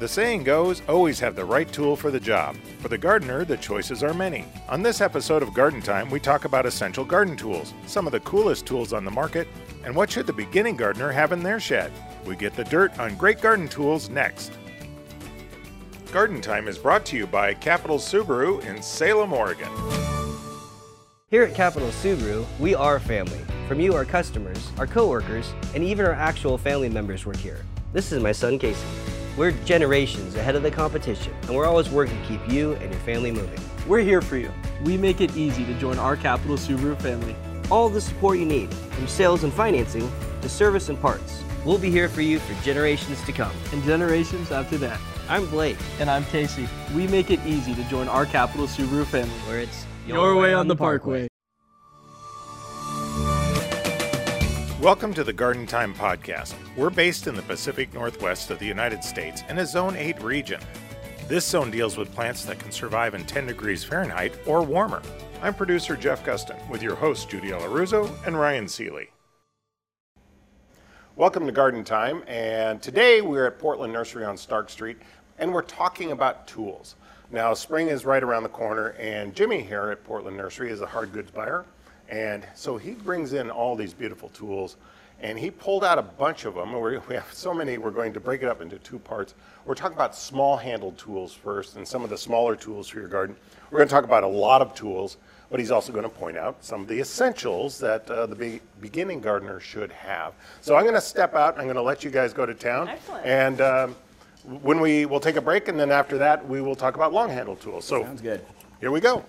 The saying goes, always have the right tool for the job. For the gardener, the choices are many. On this episode of Garden Time, we talk about essential garden tools, some of the coolest tools on the market, and what should the beginning gardener have in their shed. We get the dirt on great garden tools next. Garden Time is brought to you by Capital Subaru in Salem, Oregon. Here at Capital Subaru, we are family. From you, our customers, our coworkers, and even our actual family members work here. This is my son Casey. We're generations ahead of the competition, and we're always working to keep you and your family moving. We're here for you. We make it easy to join our Capital Subaru family. All the support you need, from sales and financing to service and parts. We'll be here for you for generations to come. And generations after that. I'm Blake. And I'm Casey. We make it easy to join our Capital Subaru family. Where it's your, way, on the parkway. Welcome to the Garden Time Podcast. We're based in the Pacific Northwest of the United States in a Zone 8 region. This zone deals with plants that can survive in 10 degrees Fahrenheit or warmer. I'm producer Jeff Gustin with your hosts Judy Alleruzzo and Ryan Seeley. Welcome to Garden Time, and today we're at Portland Nursery on Stark Street, and we're talking about tools. Now, spring is right around the corner, and Jimmy here at Portland Nursery is a hard goods buyer and so he brings in all these beautiful tools and he pulled out a bunch of them. We have so many, we're going to break it up into two parts. We're talking about small handled tools first and some of the smaller tools for your garden. We're going to talk about a lot of tools, but he's also going to point out some of the essentials that uh, the be- beginning gardener should have. So I'm going to step out. I'm going to let you guys go to town. Excellent. And um, when we will take a break, and then after that, we will talk about long handled tools. So Sounds good. Here we go.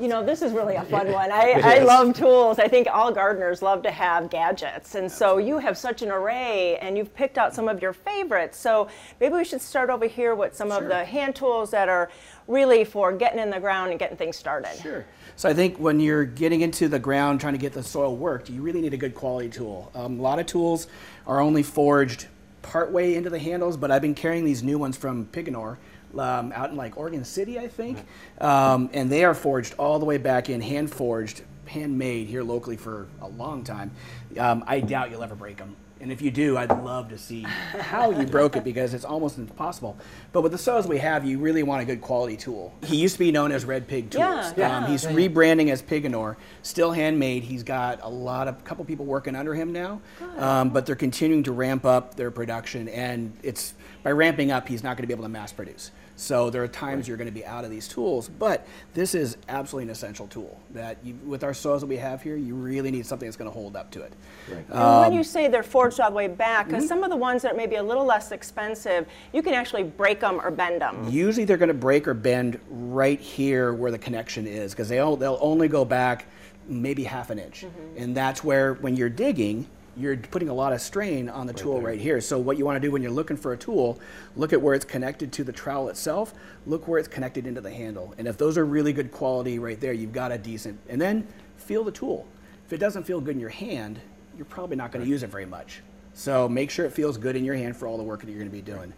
You know, this is really a fun one. I, I love tools. I think all gardeners love to have gadgets. And so you have such an array and you've picked out some of your favorites. So maybe we should start over here with some Sure. of the hand tools that are really for getting in the ground and getting things started. Sure. So I think when you're getting into the ground trying to get the soil worked, you really need a good quality tool. Um, a lot of tools are only forged partway into the handles, but I've been carrying these new ones from Piganor. Um, out in like Oregon City, I think, um, and they are forged all the way back in, hand forged, handmade here locally for a long time. Um, I doubt you'll ever break them, and if you do, I'd love to see how you broke it because it's almost impossible. But with the soils we have, you really want a good quality tool. He used to be known as Red Pig Tools. Yeah, yeah. Um, he's rebranding as Piganor, still handmade. He's got a lot of couple people working under him now, um, but they're continuing to ramp up their production, and it's by ramping up, he's not going to be able to mass produce. So there are times you're going to be out of these tools, but this is absolutely an essential tool that you, with our soils that we have here, you really need something that's going to hold up to it. And Um, when you say they're forged all the way back, mm-hmm. some of the ones that may be a little less expensive, you can actually break them or bend them. Usually they're going to break or bend right here where the connection is because they'll, they'll only go back maybe half an inch. And that's where, when you're digging, you're putting a lot of strain on the tool right here. So what you want to do when you're looking for a tool, look at where it's connected to the trowel itself, look where it's connected into the handle. And if those are really good quality right there, you've got a decent, and then feel the tool. If it doesn't feel good in your hand, you're probably not going to use it very much. So make sure it feels good in your hand for all the work that you're going to be doing.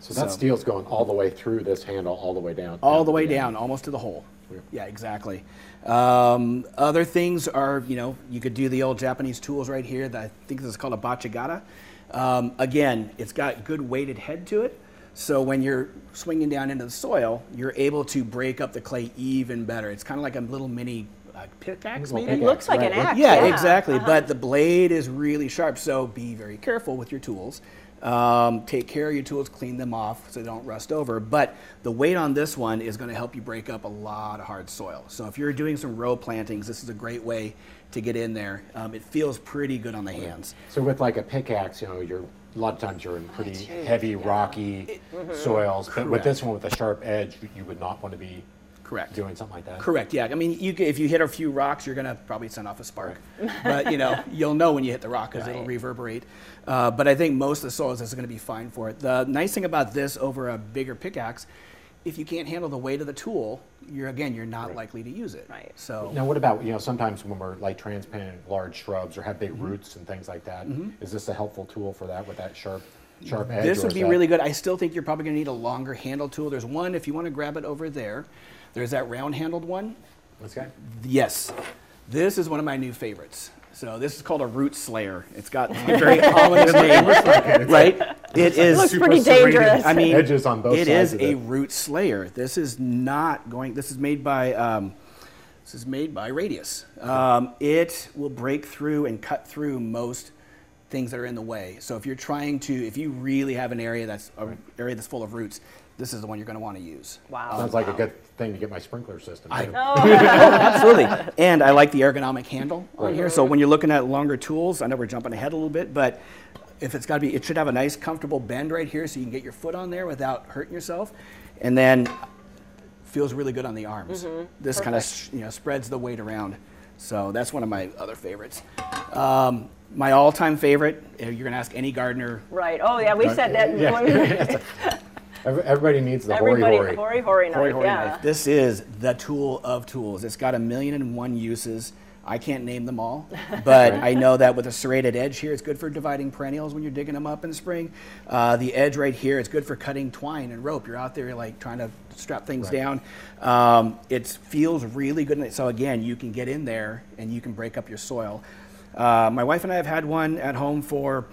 So that steel's going all the way through this handle, all the way down. all down the way down, almost to the hole. Yeah, exactly. Um, other things are, you know, you could do the old Japanese tools right here. That I think this is called a bachigata. Um, again, it's got good weighted head to it. So when you're swinging down into the soil, you're able to break up the clay even better. It's kind of like a little mini uh, pickaxe, maybe. It looks like an Right. axe. Yeah, exactly. Uh-huh. But the blade is really sharp, so be very careful with your tools. Um, take care of your tools, clean them off so they don't rust over. But the weight on this one is going to help you break up a lot of hard soil. So if you're doing some row plantings, this is a great way to get in there. Um, it feels pretty good on the hands. So with like a pickaxe, you know, you're a lot of times you're in pretty heavy, rocky soils. But with this one with a sharp edge, you- you would not want to be Correct. doing something like that. Correct. Yeah. I mean, you, if you hit a few rocks, you're gonna probably send off a spark. but you know, you'll know when you hit the rock because it'll reverberate. Uh, but I think most of the soils is going to be fine for it. The nice thing about this over a bigger pickaxe, if you can't handle the weight of the tool, you're again you're not likely to use it. Right. So Now, what about you know sometimes when we're like transplanting large shrubs or have big Mm-hmm. roots and things like that? Is this a helpful tool for that with that sharp, sharp edge? This would be that- really good. I still think you're probably going to need a longer handle tool. There's one if you want to grab it over there. There's that round handled one. This guy? Yes, this is one of my new favorites. So this is called a root slayer. It's got a very ominous name, right? It is. looks super pretty serrated dangerous. I mean, edges on both It sides is a it. root slayer. This is not going. This is made by. Um, this is made by Radius. Um, it will break through and cut through most things that are in the way. So if you're trying to, if you really have an area that's an area that's full of roots, this is the one you're going to want to use. Wow. Sounds like a good thing to get my sprinkler system. too. Absolutely. And I like the ergonomic handle on here. So when you're looking at longer tools, I know we're jumping ahead a little bit, but if it's got to be, it should have a nice comfortable bend right here so you can get your foot on there without hurting yourself. And then feels really good on the arms. This kind of you know spreads the weight around. So that's one of my other favorites. Um, my all-time favorite, you're going to ask any gardener, Right. Oh, yeah, we said that. Every- Everybody needs the hori Everybody, hori. hori hori knife. Hori Hori yeah. knife. This is the tool of tools. It's got a million and one uses. I can't name them all, but I know that with a serrated edge here, it's good for dividing perennials when you're digging them up in the spring. Uh, the edge right here, it's good for cutting twine and rope. You're out there like trying to strap things down. Um, it feels really good. So again, you can get in there and you can break up your soil. Uh, my wife and I have had one at home for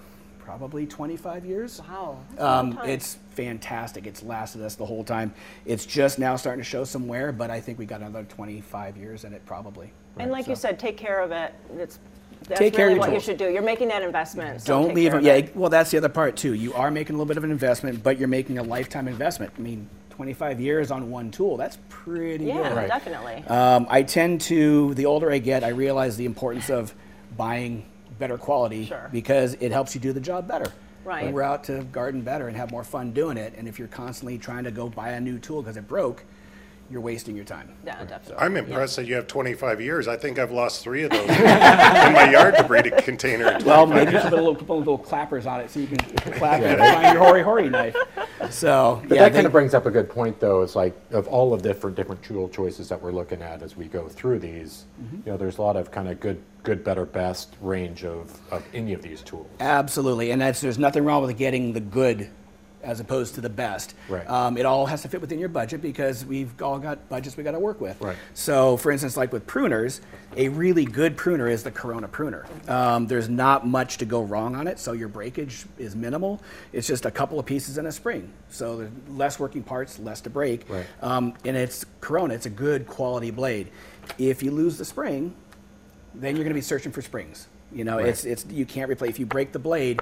probably 25 years. Wow. Um, it's fantastic. It's lasted us the whole time. It's just now starting to show some wear, but I think we got another 25 years in it probably. And like you said, take care of it. It's that's Take care of really your what you should do. You're making that investment. So Don't leave care it. Yeah, well, that's the other part too. You are making a little bit of an investment, but you're making a lifetime investment. I mean, 25 years on one tool, that's pretty Yeah, good. Right. definitely. Um, I tend to, the older I get, I realize the importance of buying better quality Sure. because it helps you do the job better. Right. And we're out to garden better and have more fun doing it. And if you're constantly trying to go buy a new tool because it broke, you're wasting your time. yeah, definitely. I'm impressed that you have 25 years. I think I've lost three of those in my yard debris container in 25 Well, maybe years. just put a little, couple of little clappers on it so you can clap and find your hori hori knife. So, But yeah, that kind of brings up a good point, though. It's like of all of the different different tool choices that we're looking at as we go through these. Mm-hmm. You know, there's a lot of kind of good, good, better, best range of, of any of these tools. Absolutely, and that's, there's nothing wrong with getting the good as opposed to the best. Right. Um, it all has to fit within your budget because we've all got budgets we got to work with. Right. So, for instance, like with pruners, a really good pruner is the Corona pruner. Um, there's not much to go wrong on it, so your breakage is minimal. It's just a couple of pieces in a spring, so there's less working parts, less to break. Right. Um, and it's Corona. It's a good quality blade. If you lose the spring, then you're going to be searching for springs. You know, it's it's you can't replace if you break the blade,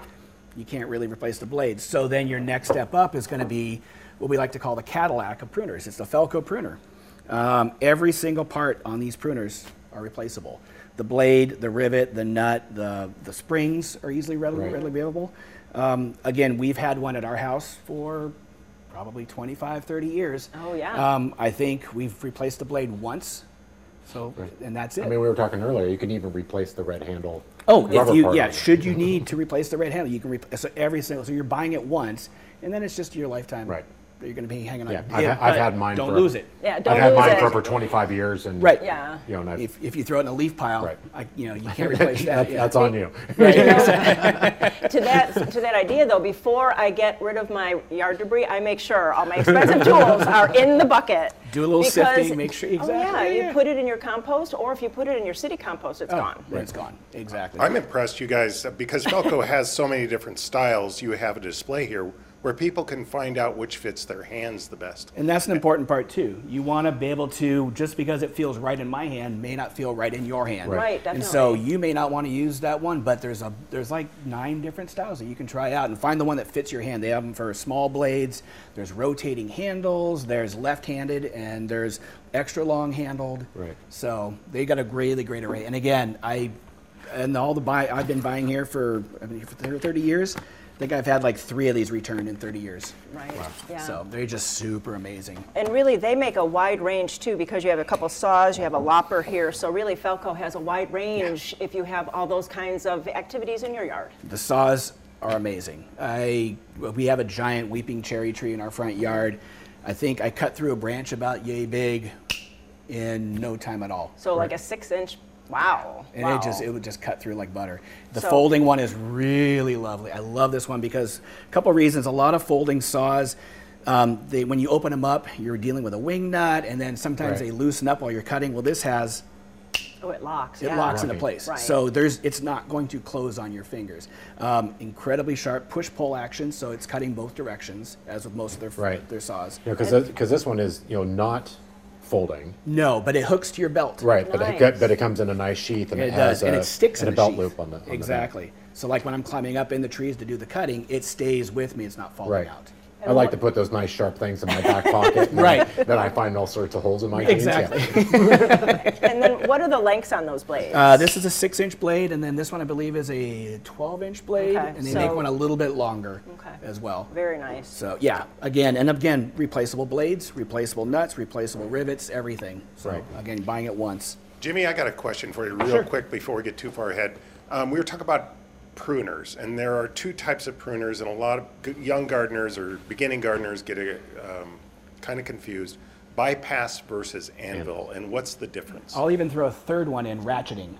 you can't really replace the blade. So then your next step up is going to be what we like to call the Cadillac of pruners. It's the Felco pruner. Um, every single part on these pruners are replaceable. The blade, the rivet, the nut, the the springs are easily readily, Right. readily available. Um, again, we've had one at our house for probably 25, 30 years. Oh, yeah. Um, I think we've replaced the blade once. So, and that's it. I mean, we were talking earlier. You can even replace the red handle. Oh, if you yeah, should you mm-hmm. need to replace the red handle, you can replace so every single. So you're buying it once, and then it's just your lifetime. Right. That You're going to be hanging on. Yeah, it. I've, Yeah, I've had mine. Don't for, lose it. Yeah, don't I've had lose mine it. for over 25 years, and Right. Yeah. you know, and I've, If, if you throw it in a leaf pile, Right. I, you know, you can't replace that. that, yeah. that's on you. to that to that idea though, before I get rid of my yard debris, I make sure all my expensive tools are in the bucket. Do a little sifting, make sure- exactly. Oh yeah, exactly, you put it in your compost, or if you put it in your city compost, it's Oh, gone. then it's gone. Exactly. I'm impressed, you guys, because Felco has so many different styles. You have a display here where people can find out which fits their hands the best. And that's an important part too. You want to be able to just because it feels right in my hand may not feel right in your hand. Right, And so you may not want to use that one, but there's a there's like nine different styles that you can try out and find the one that fits your hand. They have them for small blades. There's rotating handles. There's left-handed and there's extra long handled. Right. So they got a really great array. And again, I and all the buy I've been buying here for I mean here for 30 years. I think I've had like three of these returned in 30 years. Right. Yeah. So they're just super amazing. And really, they make a wide range too because you have a couple saws, you have a lopper here. So really, Felco has a wide range if you have all those kinds of activities in your yard. The saws are amazing. I we have a giant weeping cherry tree in our front yard. I think I cut through a branch about yay big in no time at all. So like a six-inch. Wow. And wow. it just it would just cut through like butter. The So- folding one is really lovely. I love this one because a couple of reasons. A lot of folding saws, um, they when you open them up, you're dealing with a wing nut, and then sometimes Right. they loosen up while you're cutting. Well, this has Oh, it locks. it yeah. locks into place. Right. So there's, it's not going to close on your fingers. Um, incredibly sharp push-pull action, so it's cutting both directions, as with most of their Right. their saws. You know, because because this one is you know not folding. No, but it hooks to your belt. Right, but it, Nice. but it comes in a nice sheath and It, it, does, has and a, it sticks and in a belt sheath. loop on the on the exactly. So like when I'm climbing up in the trees to do the cutting, it stays with me. It's not falling Right. out. I like to put those nice sharp things in my back pocket. and Right. Then I find all sorts of holes in my jeans. yeah. Exactly. And then what are the lengths on those blades? Uh, this is a six-inch blade, and then this one I believe is a 12-inch blade, Okay, and they make one a little bit longer Okay. as well. Very nice. So yeah, again and again, replaceable blades, replaceable nuts, replaceable rivets, everything. So Right. again, buying it once. Jimmy, I got a question for you real quick before we get too far ahead. Um, we were talking about pruners, and there are two types of pruners, and a lot of young gardeners or beginning gardeners get um, kind of confused. Bypass versus anvil, and what's the difference? I'll even throw a third one in, ratcheting.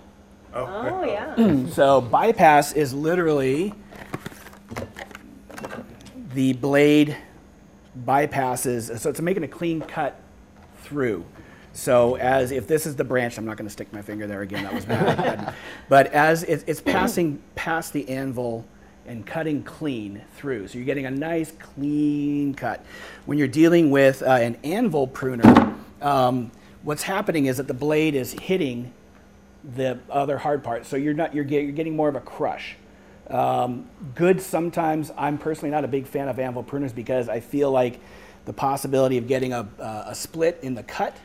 Oh, yeah. So bypass is literally the blade bypasses, so it's making a clean cut through. So as if this is the branch, I'm not going to stick my finger there again. That was bad. but as it, it's passing past the anvil and cutting clean through, so you're getting a nice clean cut. When you're dealing with uh, an anvil pruner, um, what's happening is that the blade is hitting the other hard part. So you're not you're, get, you're getting more of a crush. Um, good sometimes. I'm personally not a big fan of anvil pruners because I feel like the possibility of getting a, a, a split in the cut.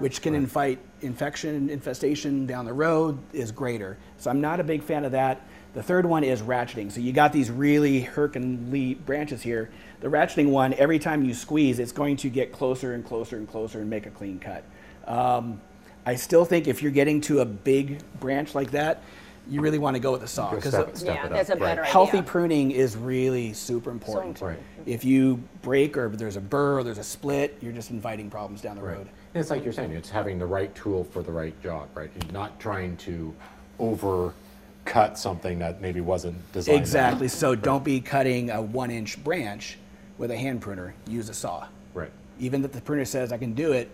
Which can invite infection infestation down the road, is greater. So I'm not a big fan of that. The third one is ratcheting. So you got these really Herculean branches here. The ratcheting one, every time you squeeze, it's going to get closer and closer and closer and make a clean cut. Um, I still think if you're getting to a big branch like that, you really want to go with a saw because step, step Yeah, that's up. a better idea. healthy pruning is really super important. important. If you break or there's a burr or there's a split, you're just inviting problems down the Right. road. And it's like you're saying, it's having the right tool for the right job, right? You're not trying to overcut something that maybe wasn't designed. Exactly. way. So don't be cutting a one inch branch with a hand pruner. Use a saw. Right, Even if the pruner says I can do it,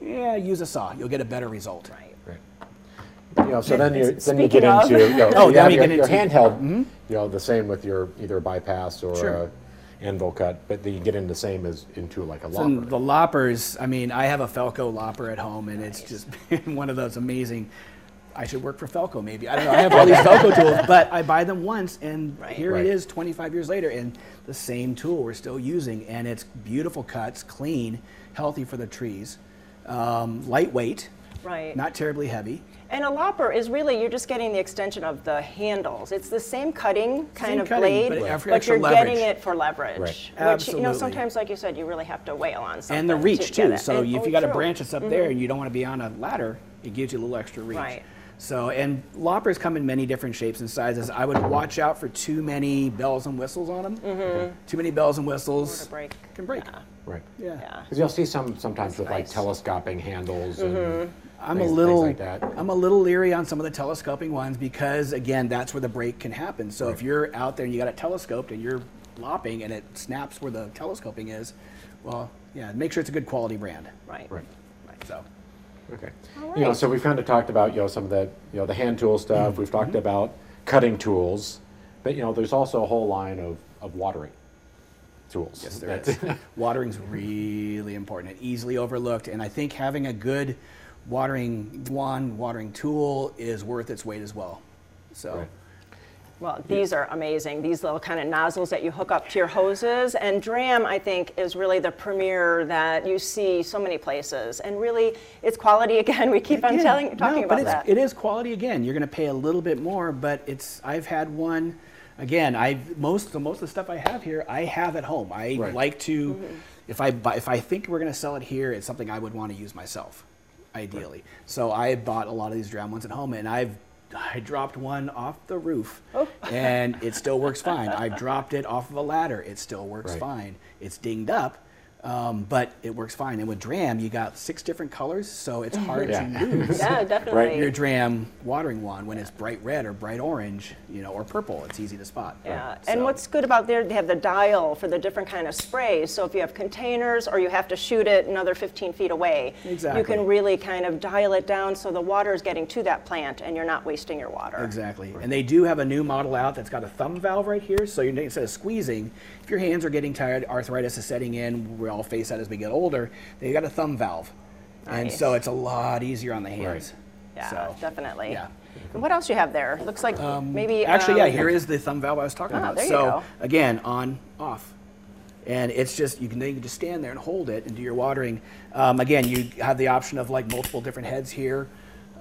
yeah, use a saw. You'll get a better result. Right. right. You know, so then you then you get of- into you know, Oh, you then have we your, get your into- handheld. Mm-hmm. You know, the same with your either bypass or Sure. Uh, anvil cut, but then you get into the same as into like a And lopper. the loppers, I mean, I have a Felco lopper at home, and it's just been one of those amazing. I should work for Felco, maybe. I don't know. I have all these Felco tools, but I buy them once, and Right. here Right. it is 25 years later, and the same tool we're still using, and it's beautiful cuts, clean, healthy for the trees, um, lightweight, Right. not terribly heavy. And a lopper is really, you're just getting the extension of the handles. It's the same cutting kind Same of cutting, blade, but but, extra- extra you're leverage. getting it for leverage. Right. Which, you know, sometimes, like you said, you really have to wail on something. and the reach to too. So And- if oh, you got a branch that's up there mm-hmm. and you don't want to be on a ladder, it gives you a little extra reach. Right. So and loppers come in many different shapes and sizes. I would watch out for too many bells and whistles on them. Mm-hmm. Too many bells and whistles Or to break. can break. Yeah. right. Yeah. Yeah. Because you'll see some sometimes with like telescoping handles and mm-hmm. I'm things, a little like that. I'm a little leery on some of the telescoping ones because again that's where the break can happen. So if you're out there and you got it telescoped and you're lopping and it snaps where the telescoping is, well, yeah, make sure it's a good quality brand. Right. Right. right. So Okay. You know, so we've kind of talked about, you know, some of the, you know, the hand tool stuff. We've talked Mm-hmm. about cutting tools, but you know, there's also a whole line of, of watering tools. Yes, there is. that- is. Watering's really important and easily overlooked. And I think having a good watering wand, watering tool is worth its weight as well. So, Right. Well, these are amazing. These little kind of nozzles that you hook up to your hoses. And Dramm, I think, is really the premier that you see so many places. And really, it's quality again. We keep on Yeah, telling, talking no, but about it's, that. it is quality again. You're going to pay a little bit more, but it's. I've had one. Again, I most so most of the stuff I have here, I have at home. I Right. like to, Mm-hmm. if I buy, if I think we're going to sell it here, it's something I would want to use myself, ideally. So I bought a lot of these Dramm ones at home, and I've I dropped one off the roof, Oh. and it still works fine. I dropped it off of a ladder, it still works Right. fine. It's dinged up, Um, but it works fine. And with Dramm, you got six different colors, so it's hard Yeah. to lose Yeah, definitely. your Dramm watering wand when it's bright red or bright orange, you know, or purple. It's easy to spot. Yeah, and So- what's good about there, they have the dial for the different kind of sprays. So if you have containers or you have to shoot it another 15 feet away, exactly. you can really kind of dial it down so the water is getting to that plant and you're not wasting your water. Exactly. And they do have a new model out that's got a thumb valve right here. So you instead of squeezing, if your hands are getting tired, arthritis is setting in, we all face that as we get older, they've got a thumb valve. And so it's a lot easier on the hands. Yeah, So, definitely. Yeah. And what else you have there? Looks like um, maybe. Actually, yeah, um, here is the thumb valve I was talking Ah, about. there you so go. again, on, off. And it's just, you can, then you can just stand there and hold it and do your watering. Um, again, you have the option of like multiple different heads here.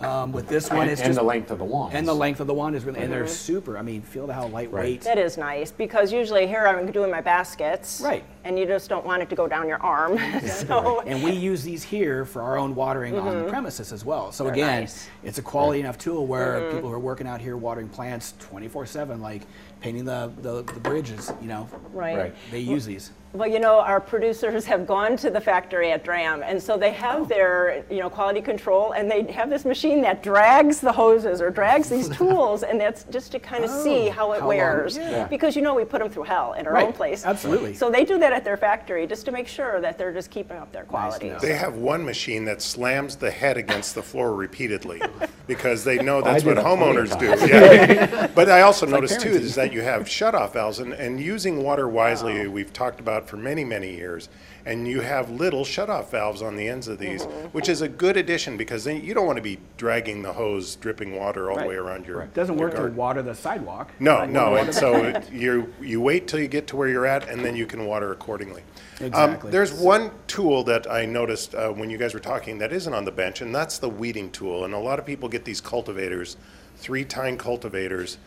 Um, with this one, And, it's and just the length of the wand. And the length of the wand is really, and Mm-hmm. they're super. I mean, feel how lightweight. That is nice because usually here I'm doing my baskets. Right. And you just don't want it to go down your arm. so, And we use these here for our own watering on the premises as well. So Mm-hmm. Very again, nice. Mm-hmm. it's a quality enough tool where people who are working out here watering plants 24/7, like painting the, the, the bridges, you know, right. Right. they use these. Well, you know, our producers have gone to the factory at Dramm, and so they have Oh. their, you know, quality control, and they have this machine that drags the hoses or drags these tools, and that's just to kind of see Oh, how it how wears. yeah. Because you know we put them through hell in our Right, own place. absolutely. So they do that at their factory just to make sure that they're just keeping up their quality. know. They have one machine that slams the head against the floor repeatedly because they know that's do what that homeowners do. Yeah. But I also noticed too is that you have shutoff valves and, and using water wisely, we've talked about for many, many years. And you have little shutoff valves on the ends of these, which is a good addition because then you don't want to be dragging the hose dripping water all the way around your. It doesn't your work to water the sidewalk. No, Like, no, and so it- you, you wait till you get to where you're at, and then you can water accordingly. Um, Exactly. There's one tool that I noticed uh, when you guys were talking that isn't on the bench, and that's the weeding tool. And a lot of people get these cultivators, three-tine cultivators.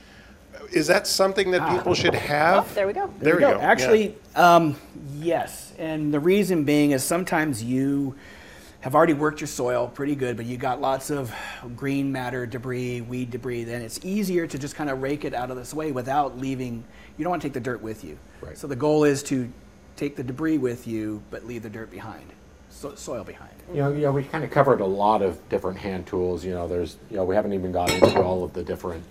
Is that something that people should have? Oh, there we go. There we go. yeah. Actually, um, yes. And the reason being is sometimes you have already worked your soil pretty good, but you got lots of green matter, debris, weed debris. Then it's easier to just kind of rake it out of this way without leaving. You don't want to take the dirt with you. Right. So the goal is to take the debris with you, but leave the dirt behind, so, soil behind. You know, you know, we kind of covered a lot of different hand tools. You know, there's, you know, we haven't even got into all of the different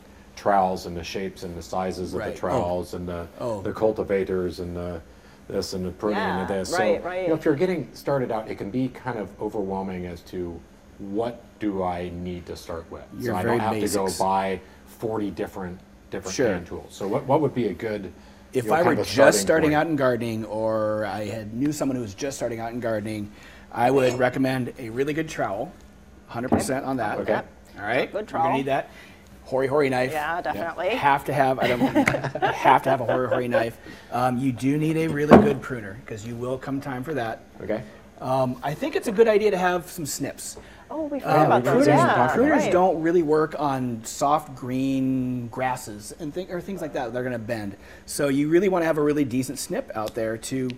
trowels and the shapes and the sizes of Right. Oh. the trowels and the, Oh. the cultivators and the this and the pruning Yeah, and this. right, so, right. You know, if you're getting started out, it can be kind of overwhelming as to what do I need to start with. Your so I don't have to go buy 40 different different Sure. hand tools. So what, what would be a good if you know, I were kind just starting point? out in gardening, or I had knew someone who was just starting out in gardening, I would recommend a really good trowel, 100% on that. Okay. All right. Good You're trowel. gonna need that. Hori hori knife. Yeah, definitely. Have to have. I don't. have to have a hori hori knife. Um, you do need a really good pruner because you will come time for that. Okay. Um, I think it's a good idea to have some snips. Oh, we Yeah, forgot about we those. didn't Yeah, Pruners right. don't really work on soft green grasses and th- or things like that. They're going to bend. So you really want to have a really decent snip out there to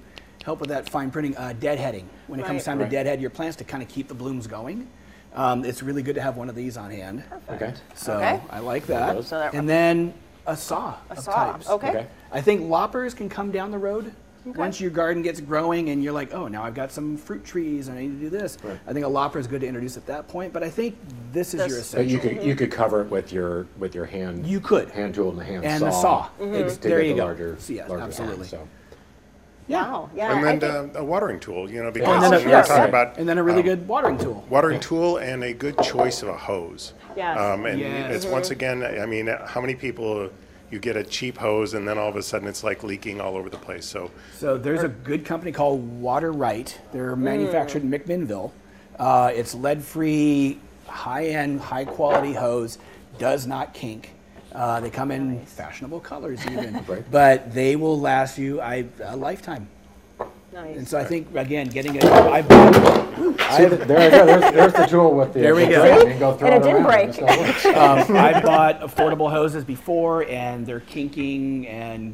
help with that fine pruning. Uh, deadheading. When it comes time Right. to deadhead your plants to kind of keep the blooms going, um, it's really good to have one of these on hand. Okay. So Okay. I like that. So that- and then a saw A of saw. types. Okay. Okay. I think loppers can come down the road. Once your garden gets growing and you're like, oh, now I've got some fruit trees and I need to do this. Right. I think a lopper is good to introduce at that point. But I think this is This- your But you could you could cover it with your with your hand. You could. hand tool and the hand And saw. the saw. to Ex- get there the you go. Larger, So, yeah, larger absolutely. hand, so. Wow. Yeah. And then think- uh, a watering tool, you know, because And then, a, we were talking yeah. about and then a really um, good watering tool. watering tool and a good choice of a hose. Yes. Um, and Yes. it's once again, I mean, how many people you get a cheap hose and then all of a sudden it's like leaking all over the place. So So there's a good company called Water Right. They're manufactured in McMinnville. Uh, it's lead-free, high-end, high-quality hose. Does not kink. Uh, they come in fashionable colors even, Right. but they will last you I, a lifetime. nice. And so I think again, getting it. I bought. See, there, there, there's, there's the tool with the. There we go. You can go throw And it didn't around break. still works. um, I bought affordable hoses before, and they're kinking and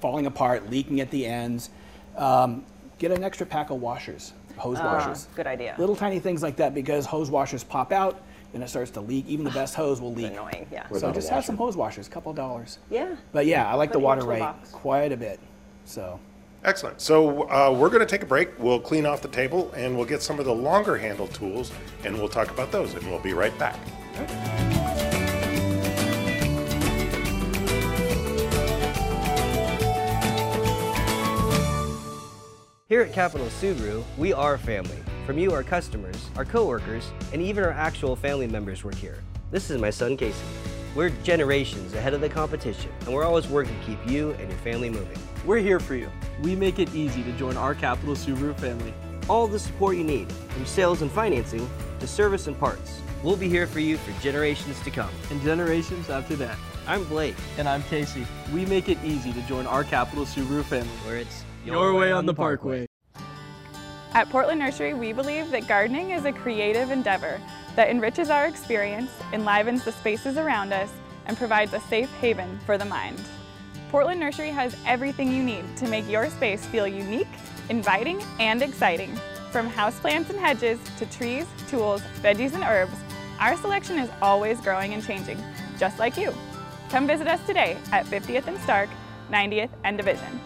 falling apart, leaking at the ends. Um, get an extra pack of washers, hose Ah, washers. good idea. Little tiny things like that because hose washers pop out and it starts to leak. Even the best hose will leak. Annoying. Yeah. So Without a just have washer. some hose washers, a couple of dollars. Yeah. But yeah, I like Put the it in your water right toolbox. quite a bit. So Excellent. So uh, we're going to take a break. We'll clean off the table and we'll get some of the longer handle tools and we'll talk about those and we'll be right back. Here at Capital Subaru, we are family. From you, our customers, our coworkers, and even our actual family members work here. This is my son Casey. We're generations ahead of the competition, and we're always working to keep you and your family moving. We're here for you. We make it easy to join our Capital Subaru family. All the support you need, from sales and financing to service and parts. We'll be here for you for generations to come. And generations after that. I'm Blake, And I'm Casey. We make it easy to join our Capital Subaru family. where it's Your way on the Parkway. At Portland Nursery, we believe that gardening is a creative endeavor that enriches our experience, enlivens the spaces around us, and provides a safe haven for the mind. Portland Nursery has everything you need to make your space feel unique, inviting, and exciting. From houseplants and hedges to trees, tools, veggies, and herbs, our selection is always growing and changing, just like you. Come visit us today at 50th and Stark, 90th and Division.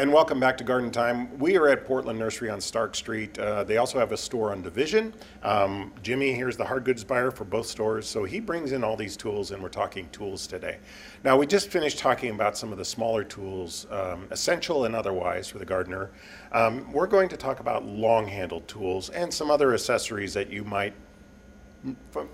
And welcome back to Garden Time. We are at Portland Nursery on Stark Street. Uh, they also have a store on Division. Um, Jimmy here's the hard goods buyer for both stores, so he brings in all these tools, and we're talking tools today. Now, we just finished talking about some of the smaller tools, um, essential and otherwise, for the gardener. Um, we're going to talk about long handled tools and some other accessories that you might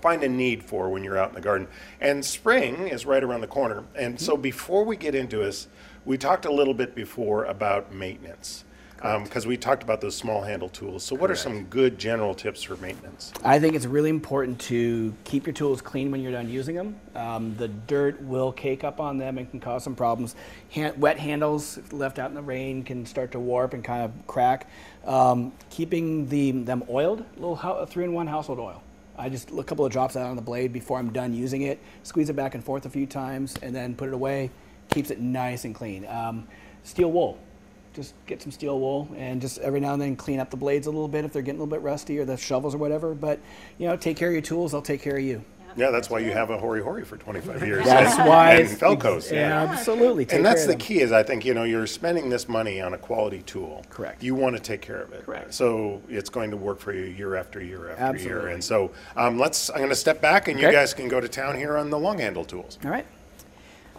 find a need for when you're out in the garden. And spring is right around the corner. And so before we get into this, we talked a little bit before about maintenance. Because we talked about those small handle tools. So, what are some good general tips for maintenance? I think it's really important to keep your tools clean when you're done using them. Um, the dirt will cake up on them and can cause some problems. Han- wet handles left out in the rain can start to warp and kind of crack. Um, keeping the, them oiled, a little ho- three-in-one household oil. I just a couple of drops out on the blade before I'm done using it. Squeeze it back and forth a few times, and then put it away. Keeps it nice and clean. Um, steel wool just get some steel wool and just every now and then clean up the blades a little bit if they're getting a little bit rusty or the shovels or whatever. But you know, take care of your tools; they'll take care of you. Yeah, that's why you have a Hori Hori for 25 years. That's and, why and Felcos. Yeah, absolutely. Take And that's the them. key is I think, you know, you're spending this money on a quality tool. Correct. You want to take care of it. Correct. So it's going to work for you year after year after year. Absolutely. And so um, let's, I'm going to step back and you guys can go to town here on the long handle tools. All right.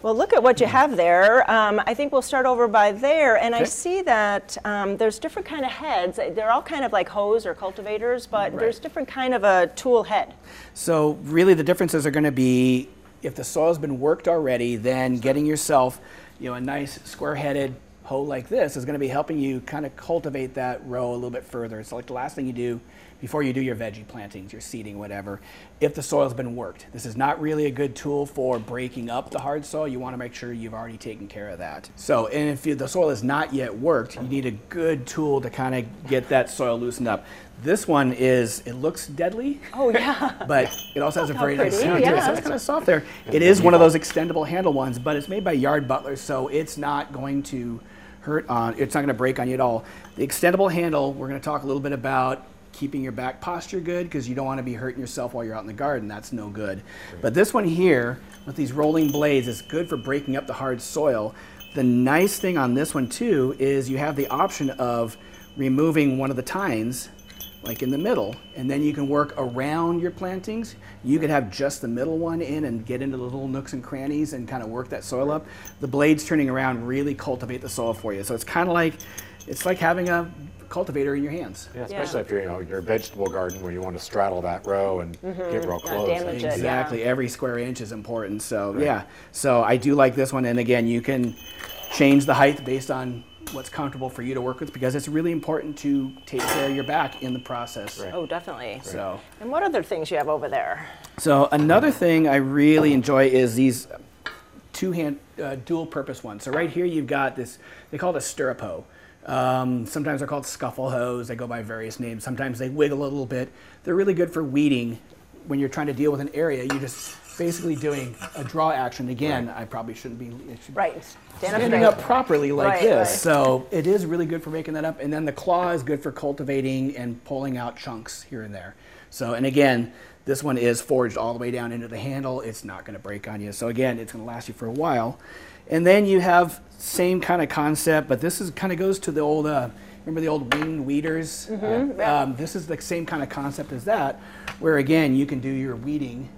Well, look at what you have there. Um, I think we'll start over by there, and I see that um, there's different kind of heads. They're all kind of like hoes or cultivators, but there's different kind of a tool head. So really, the differences are going to be if the soil's been worked already, then getting yourself, you know, a nice square-headed hoe like this is going to be helping you kind of cultivate that row a little bit further. It's like the last thing you do before you do your veggie plantings, your seeding, whatever. If the soil's been worked, this is not really a good tool for breaking up the hard soil. You want to make sure you've already taken care of that. So, and if you, the soil is not yet worked, you need a good tool to kind of get that soil loosened up. This one is, it looks deadly Oh yeah. but it also has a very nice sound to it. yeah. So it's kind of soft there. It is one of those extendable handle ones, but it's made by Yard Butler, so it's not going to hurt on. It's not going to break on you at all. The extendable handle, we're going to talk a little bit about keeping your back posture good because you don't want to be hurting yourself while you're out in the garden. That's no good. But this one here with these rolling blades is good for breaking up the hard soil. The nice thing on this one too is you have the option of removing one of the tines like in the middle, and then you can work around your plantings. You could have just the middle one in and get into the little nooks and crannies and kind of work that soil up. The blades turning around really cultivate the soil for you. So it's kind of like it's like having a cultivator in your hands. Yeah, especially if you're, you know, your vegetable garden where you want to straddle that row and get real close. damage it. Exactly. Every square inch is important. So yeah. So I do like this one, and again, you can change the height based on what's comfortable for you to work with because it's really important to take care of your back in the process. Oh, definitely. So. And what other things you have over there? So another thing I really enjoy is these two-hand uh, dual-purpose ones. So right here you've got this. They call it a stirrup hoe. Um, sometimes they're called scuffle hoes. They go by various names. Sometimes they wiggle a little bit. They're really good for weeding. When you're trying to deal with an area, you're just basically doing a draw action. Again, I probably shouldn't be. Should Right. Standing up properly like Right, this. right. So it is really good for making that up. And then the claw is good for cultivating and pulling out chunks here and there. So, and again, this one is forged all the way down into the handle. It's not going to break on you. So again, it's going to last you for a while. And then you have same kind of concept, but this is kind of goes to the old. Uh, remember the old winged weeders? Um, this is the same kind of concept as that, where again you can do your weeding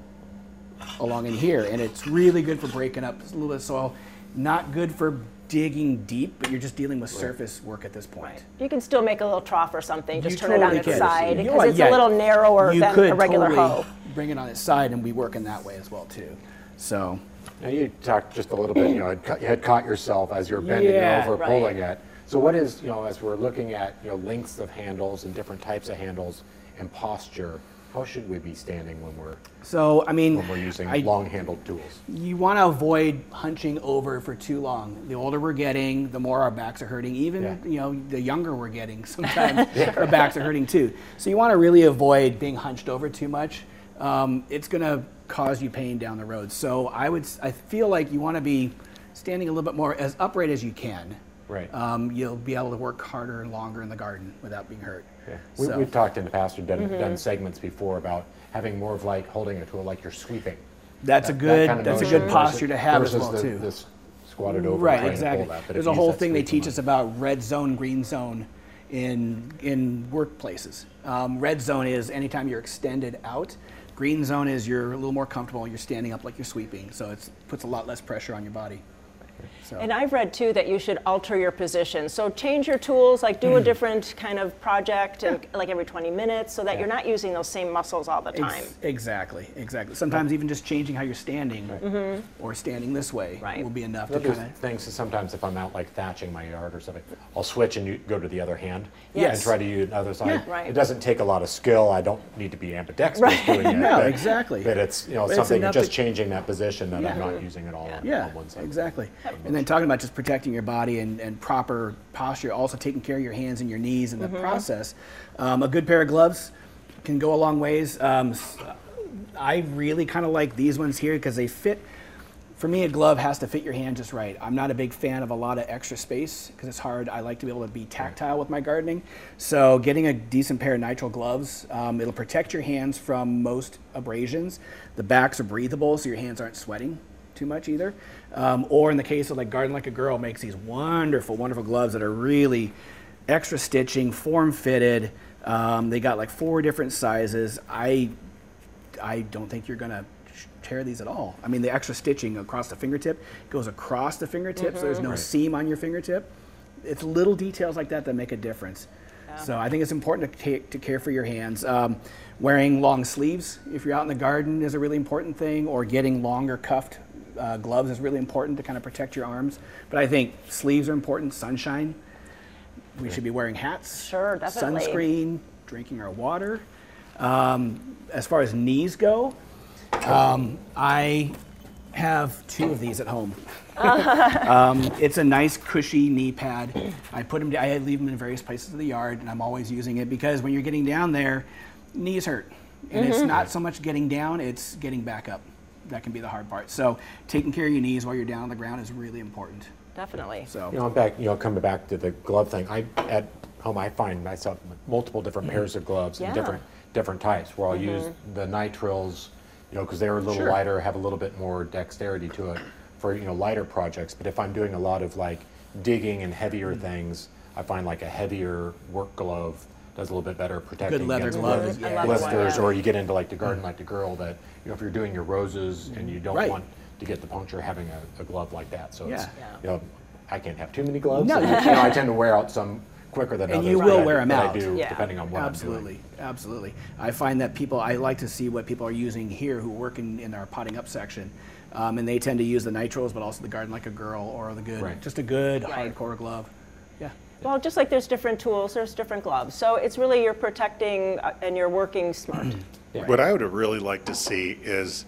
along in here, and it's really good for breaking up a little bit of soil. Not good for digging deep, but you're just dealing with surface work at this point. You can still make a little trough or something, just You turn it on totally its can. side, You know because what, it's yeah, a little narrower you than could a regular totally hoe. Bring it on its side, and we work in that way as well too. So Now you talked just a little bit, you know, had had caught yourself as you're bending Yeah, over, right. pulling it. So what is, you know, as we're looking at, you know, lengths of handles and different types of handles and posture, how should we be standing when we're, So I mean, when we're using I- long-handled tools? you want to avoid hunching over for too long. The older we're getting, the more our backs are hurting. Even Yeah. you know, the younger we're getting, sometimes our backs are hurting too. So you want to really avoid being hunched over too much. Um, it's going to cause you pain down the road. So I would, s- I feel like you want to be standing a little bit more as upright as you can. Right. Um, you'll be able to work harder and longer in the garden without being hurt. Yeah. We, So- We've talked in the past, or done, Mm-hmm. done segments before about having more of like holding a tool like you're sweeping. That's a That good. kind of that's a good versus- posture to have as well the- too. This squatted over. Right, trying to exactly. pull that, There's a whole thing they teach us about red zone, green zone in in workplaces. Um, red zone is anytime you're extended out. Green zone is you're a little more comfortable. You're standing up like you're sweeping, so it puts a lot less pressure on your body. So And I've read too that you should alter your position. So change your tools, like do a mm. different kind of project, and like every 20 minutes, so that you're not using those same muscles all the Ex- time. exactly, exactly. Sometimes even just changing how you're standing mm-hmm. or standing this way Right. will be enough to kind of. things is sometimes if I'm out like thatching my yard or something, I'll switch and go to the other hand Yes. and try to use another side. Right. It doesn't take a lot of skill. I don't need to be ambidextrous Right. doing it. No, but- exactly. But it's you know But something just that- changing that position that Yeah. I'm not using it all on, Yeah, on one side. exactly. And then talking about just protecting your body and, and proper posture, also taking care of your hands and your knees in the process. Um, a good pair of gloves can go a long ways. Um, I really kind of like these ones here because they fit. For me, a glove has to fit your hand just right. I'm not a big fan of a lot of extra space because it's hard. I like to be able to be tactile with my gardening. So, getting a decent pair of nitrile gloves, um, it'll protect your hands from most abrasions. The backs are breathable, so your hands aren't sweating too much either. Um, or in the case of like Garden Like a Girl, makes these wonderful, wonderful gloves that are really extra stitching, form fitted. Um, they got like four different sizes. I I don't think you're gonna tear these at all. I mean, the extra stitching across the fingertip goes across the fingertip, so there's no seam on your fingertip. It's little details like that that make a difference. So I think it's important to take to care for your hands. Um, wearing long sleeves if you're out in the garden is a really important thing, or getting longer cuffed uh, gloves is really important to kind of protect your arms. But I think sleeves are important. Sunshine. We should be wearing hats. Sure, definitely. Sunscreen, drinking our water. Um, as far as knees go, um, I have two of these at home. um, it's a nice cushy knee pad. I put them. I leave them in various places of the yard, and I'm always using it because when you're getting down there, knees hurt, and it's not so much getting down; it's getting back up. That can be the hard part. So taking care of your knees while you're down on the ground is really important. Definitely. So You know, I'm back. You know, coming back to the glove thing. I at home I find myself with multiple different mm-hmm. pairs of gloves Yeah. and different different types. Where I'll mm-hmm. use the nitrils, you know, because they're a little Sure. lighter, have a little bit more dexterity to it for you know lighter projects. But if I'm doing a lot of like digging and heavier mm-hmm. things, I find like a heavier work glove does a little bit better protecting leather against glove the is- I love the one, blisters. Or you get into like the garden like the girl that you know if you're doing your roses and you don't Right. want to get the puncture, having a, a glove like that. So it's, Yeah. Yeah. you know, I can't have too many gloves. No, and, you you know, I tend to wear out some quicker than And others. you but will I- wear 'em but out. I do, Yeah. depending on what I'm absolutely, doing. absolutely. I find that people, I like to see what people are using here who work in, in our potting up section. Um, and they tend to use the nitrils, but also the garden like a girl or the good, Right. just a good Right. hardcore glove. Yeah. Well, just like there's different tools, there's different gloves. So it's really you're protecting uh, and you're working smart. What I would have really liked to see is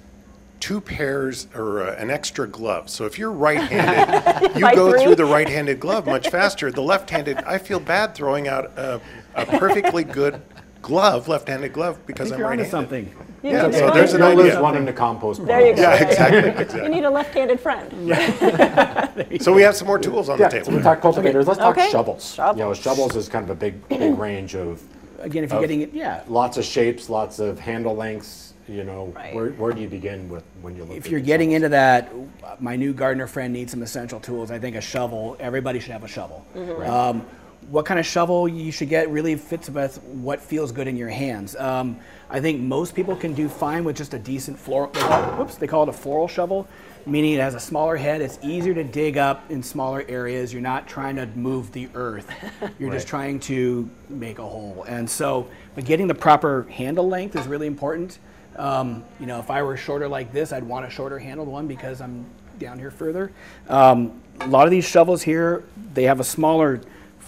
two pairs or uh, an extra glove. So if you're right-handed, you go three? through the right-handed glove much faster. The left-handed, I feel bad throwing out a, a perfectly good glove, left-handed glove, I because think I'm you're right-handed. something. You Yeah, need so find- there's an You'll idea. one in the compost. There you go. Yeah, exactly, You need a left-handed friend. So we have some more tools on the Yeah, so table. we talked cultivators. Let's talk Okay. shovels. You know, Shovels. shovels is kind of a big, big range of Again, if you're Of- getting it, yeah. lots of shapes, lots of handle lengths. You know, Right. where, where do you begin with when you look? If at you're getting shovels? into that, my new gardener friend needs some essential tools. I think a shovel. Everybody should have a shovel. Um, what kind of shovel you should get really fits with what feels good in your hands. Um, I think most people can do fine with just a decent floral. They call it, whoops, they call it a floral shovel, meaning it has a smaller head. It's easier to dig up in smaller areas. You're not trying to move the earth. You're just trying to make a hole. And so, but getting the proper handle length is really important. Um, you know, if I were shorter like this, I'd want a shorter handled one because I'm down here further. Um, a lot of these shovels here, they have a smaller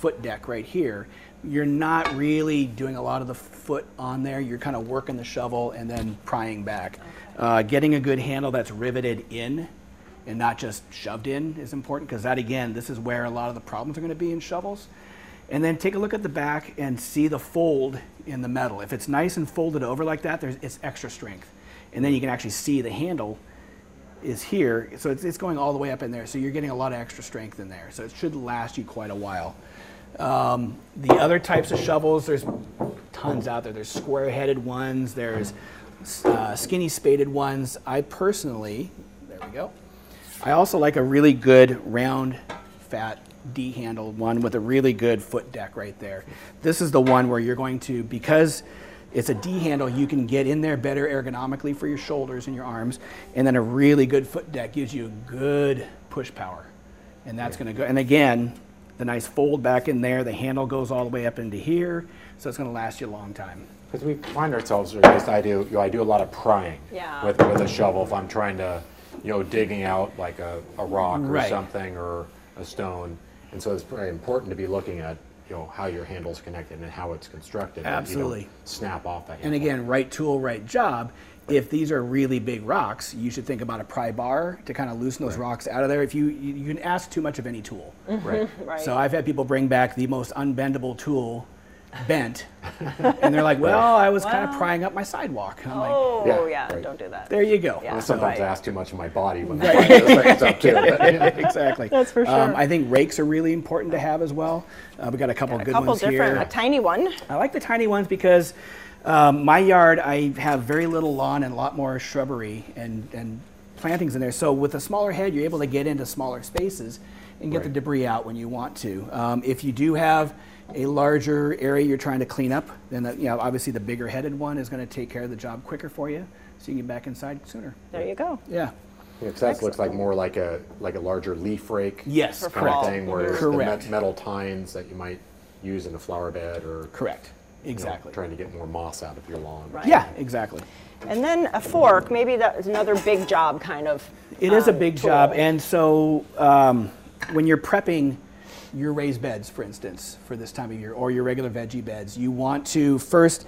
foot deck right here. You're not really doing a lot of the foot on there. You're kind of working the shovel and then prying back. Uh, getting a good handle that's riveted in and not just shoved in is important because that again, this is where a lot of the problems are going to be in shovels. And then take a look at the back and see the fold in the metal. If it's nice and folded over like that, there's it's extra strength. And then you can actually see the handle is here, so it's, it's going all the way up in there. So you're getting a lot of extra strength in there. So it should last you quite a while. Um, the other types of shovels, there's tons out there. There's square-headed ones. There's uh, skinny spaded ones. I personally, there we go. I also like a really good round, fat D-handled one with a really good foot deck right there. This is the one where you're going to, because it's a D handle, you can get in there better ergonomically for your shoulders and your arms. And then a really good foot deck gives you good push power. And that's going to go, and again, the nice fold back in there, the handle goes all the way up into here, so it's going to last you a long time. Because we find ourselves, or at least I do, you know, I do a lot of prying Yeah. with, with a shovel. If I'm trying to, you know, digging out like a, a rock or Right. something or a stone. And so it's very important to be looking at, you know, how your handle's connected and how it's constructed. that you don't Absolutely. snap off that And again, right tool, right job. If these are really big rocks, you should think about a pry bar to kind of loosen those rocks out of there. If you, you, you can ask too much of any tool. Right. Right. So I've had people bring back the most unbendable tool, bent, and they're like, "Well, I was kind of prying up my sidewalk." And I'm like, Oh, Yeah, yeah, right. don't do that. "There you go." Yeah. Sometimes Right. I ask too much of my body when I pry those things up too. but, yeah. exactly. That's for Um, sure. I think rakes are really important to have as well. Uh, we got a couple A good couple ones different, here. a tiny one. I like the tiny ones because um, my yard, I have very little lawn and a lot more shrubbery and, and plantings in there. So with a smaller head, you're able to get into smaller spaces and get the debris out when you want to. Um, if you do have a larger area you're trying to clean up, then the, you know, obviously the bigger headed one is going to take care of the job quicker for you, so you can get back inside sooner. There you go. Yeah. Yeah, 'cause that looks like more like a like a larger leaf rake. Yes, For kind of thing, where it's Correct. the metal tines that you might use in a flower bed or Correct. You know, Exactly. trying to get more moss out of your lawn. Right. Yeah, exactly. And then a fork, maybe that is another big job kind of. It is a um, big tool. job, and so um, when you're prepping your raised beds, for instance, for this time of year, or your regular veggie beds, you want to first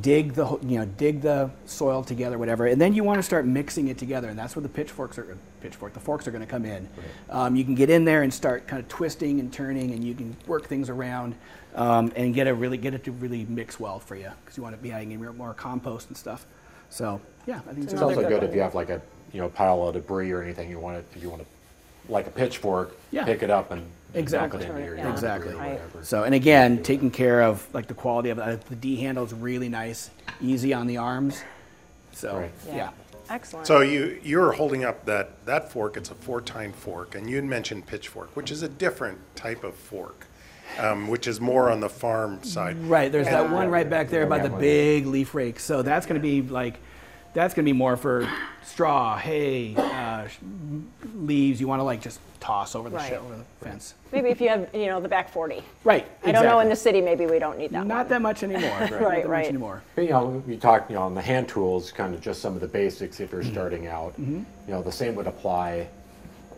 dig the you know dig the soil together, whatever, and then you want to start mixing it together, and that's where the pitchforks are pitchfork the forks are going to come in. Um, you can get in there and start kind of twisting and turning, and you can work things around. Um, and get a really get it to really mix well for you because you want to be adding in more- more compost and stuff. So yeah, I think It's it's also good good if you have like a you know pile of debris or anything you want to if you want to like a pitchfork Yeah. pick it up and Exactly. dump it into your Yeah. Exactly. or Right. whatever. So, and again, taking care of like the quality of it. The D handle is really nice, easy on the arms. So, Right. yeah. Excellent. So you, you're holding up that, that fork, it's a four-tine fork, and you had mentioned pitchfork, which is a different type of fork, um, which is more on the farm side. Right. There's that one right back there by the one. big leaf rake. So that's going to be like, that's going to be more for straw, hay, uh, sh- leaves. You want to like just toss over the, Right. shit, over the fence. maybe if you have, you know, the back 40. Right. I don't know in the city, maybe we don't need that Not one. that much anymore. Right. Not Right, that right. much anymore. But, you know, we talked, you know, on the hand tools, kind of just some of the basics if you're Mm-hmm. starting out. You know, the same would apply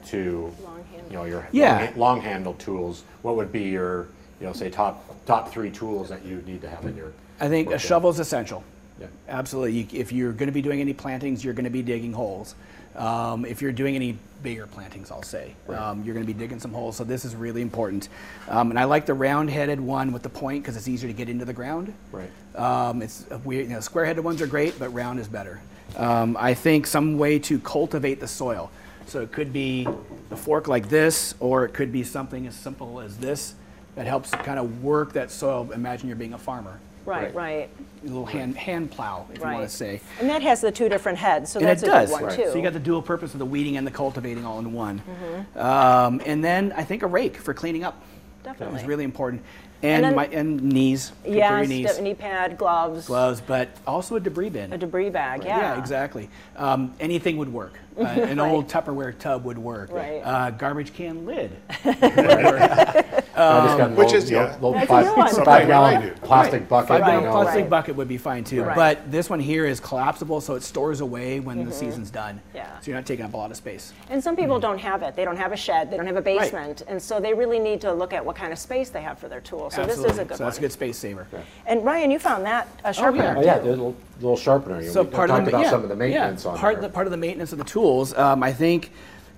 to, Long-handled. you know, your Yeah. long, long-handled tools. What would be your, you know, say top top three tools that you need to have in your? I think a shovel is essential. Yeah. Absolutely. You, if you're going to be doing any plantings, you're going to be digging holes. Um, if you're doing any bigger plantings, I'll say, um, you're going to be digging some holes. So this is really important. Um, and I like the round-headed one with the point because it's easier to get into the ground. Right. Um, it's a weird, you know, square-headed ones are great, but round is better. Um, I think some way to cultivate the soil. So it could be a fork like this, or it could be something as simple as this that helps kind of work that soil. Imagine you're being a farmer. Right, right. A little hand hand plow, if you want to say. And that has the two different heads, so And that's it a does. good one Right. too. So you got the dual purpose of the weeding and the cultivating all in one. Mm-hmm. Um, and then I think a rake for cleaning up. Definitely. That was really important. And, then- my and knees. Take care of yeah, knees. knee pad, gloves, Gloves, but also a debris bin. a debris bag. Yeah. Yeah, exactly. Um, anything would work. Uh, an old Tupperware tub would work. Right. Uh, garbage can lid. I just got an which old- is, yeah. little That's five, five gallon do. plastic bucket. Five you gallon know, plastic like- bucket would be fine too. Right. But this one here is collapsible, so it stores away when the season's done. Mm-hmm. Yeah. So you're not taking up a lot of space. And some people don't have it. They don't have a shed. They don't have a basement, and so they really need to look at what kind of space they have for their tools. So this is a good so that's a good space saver. And Ryan, you found that a sharpener Oh yeah, too. the little, little sharpener. You So we part talked of the about yeah, some of the maintenance yeah, on part there. Of the, part of the maintenance of the tools. Um, I think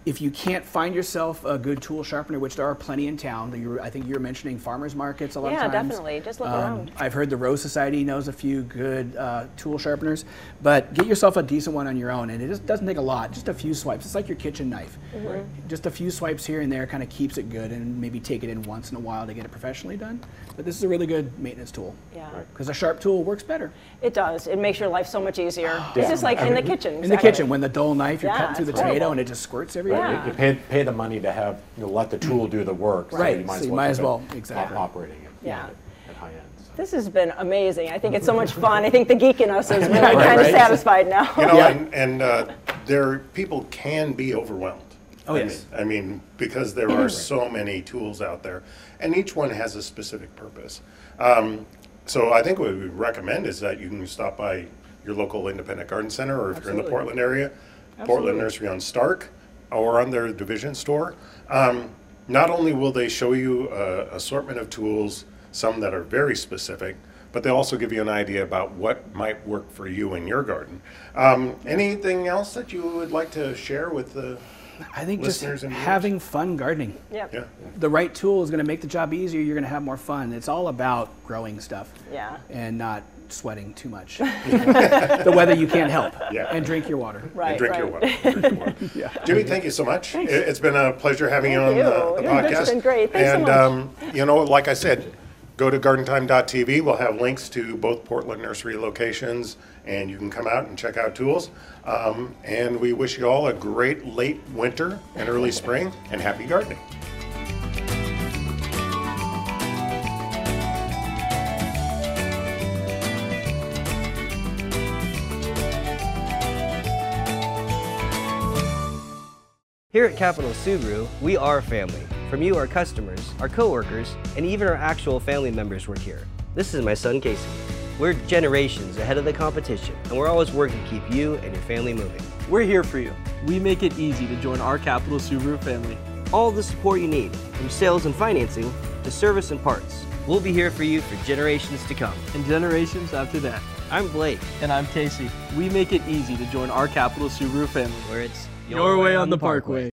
if you can't find yourself a good tool sharpener, which there are plenty in town, that I think you were mentioning farmers markets a lot Yeah, of times. definitely. Just look Um, around. I've heard the Rose Society knows a few good uh, tool sharpeners, but get yourself a decent one on your own, and it just doesn't take a lot. Just a few swipes. It's like your kitchen knife. Mm-hmm. Just a few swipes here and there kind of keeps it good, and maybe take it in once in a while to get it professionally done. But this is a really good maintenance tool. Yeah. Because a sharp tool works better. It does. It makes your life so much easier. It's Yeah. just like I in the kitchen. In exactly. the kitchen, when the dull knife, you're Yeah, cutting through the it's tomato and it just squirts everywhere. Yeah. You pay, pay the money to have, you know, let the tool do the work. So Right, you might so as well might as well, exactly. Operating it. Yeah. At high end. so. This has been amazing. I think it's so much fun. I think the geek in us is really Right, kind of right. satisfied now. You know, Yeah. and, and uh, there, people can be overwhelmed. Oh, I yes. mean- I mean, because there are so many tools out there, and each one has a specific purpose. Um, so I think what we recommend is that you can stop by your local independent garden center, or if you're in the Portland area, Portland Nursery on Stark, or on their division store. Um, not only will they show you an assortment of tools, some that are very specific, but they'll also give you an idea about what might work for you in your garden. Um, anything else that you would like to share with the I think just listeners and having fun gardening. Yep. Yeah. The right tool is going to make the job easier. You're going to have more fun. It's all about growing stuff. Yeah. And not sweating too much. the weather you can't help. Yeah. And drink your water. Right. and drink right. your water. Drink your water. Jimmy, thank you so much. It, has been a pleasure having you on Thank the, the Yeah, podcast. that's been great. Thanks so and much. um, you know, like I said, go to gardentime.tv. We'll have links to both Portland Nursery locations, and you can come out and check out tools. Um, and we wish you all a great late winter and early spring, and happy gardening. Here at Capitol Subaru, we are family. From you, our customers, our coworkers, and even our actual family members work here. This is my son Casey. We're generations ahead of the competition, and we're always working to keep you and your family moving. We're here for you. We make it easy to join our Capitol Subaru family. All the support you need, from sales and financing to service and parts. We'll be here for you for generations to come. And generations after that. I'm Blake, And I'm Casey. We make it easy to join our Capitol Subaru family. where it's Your way on the Parkway.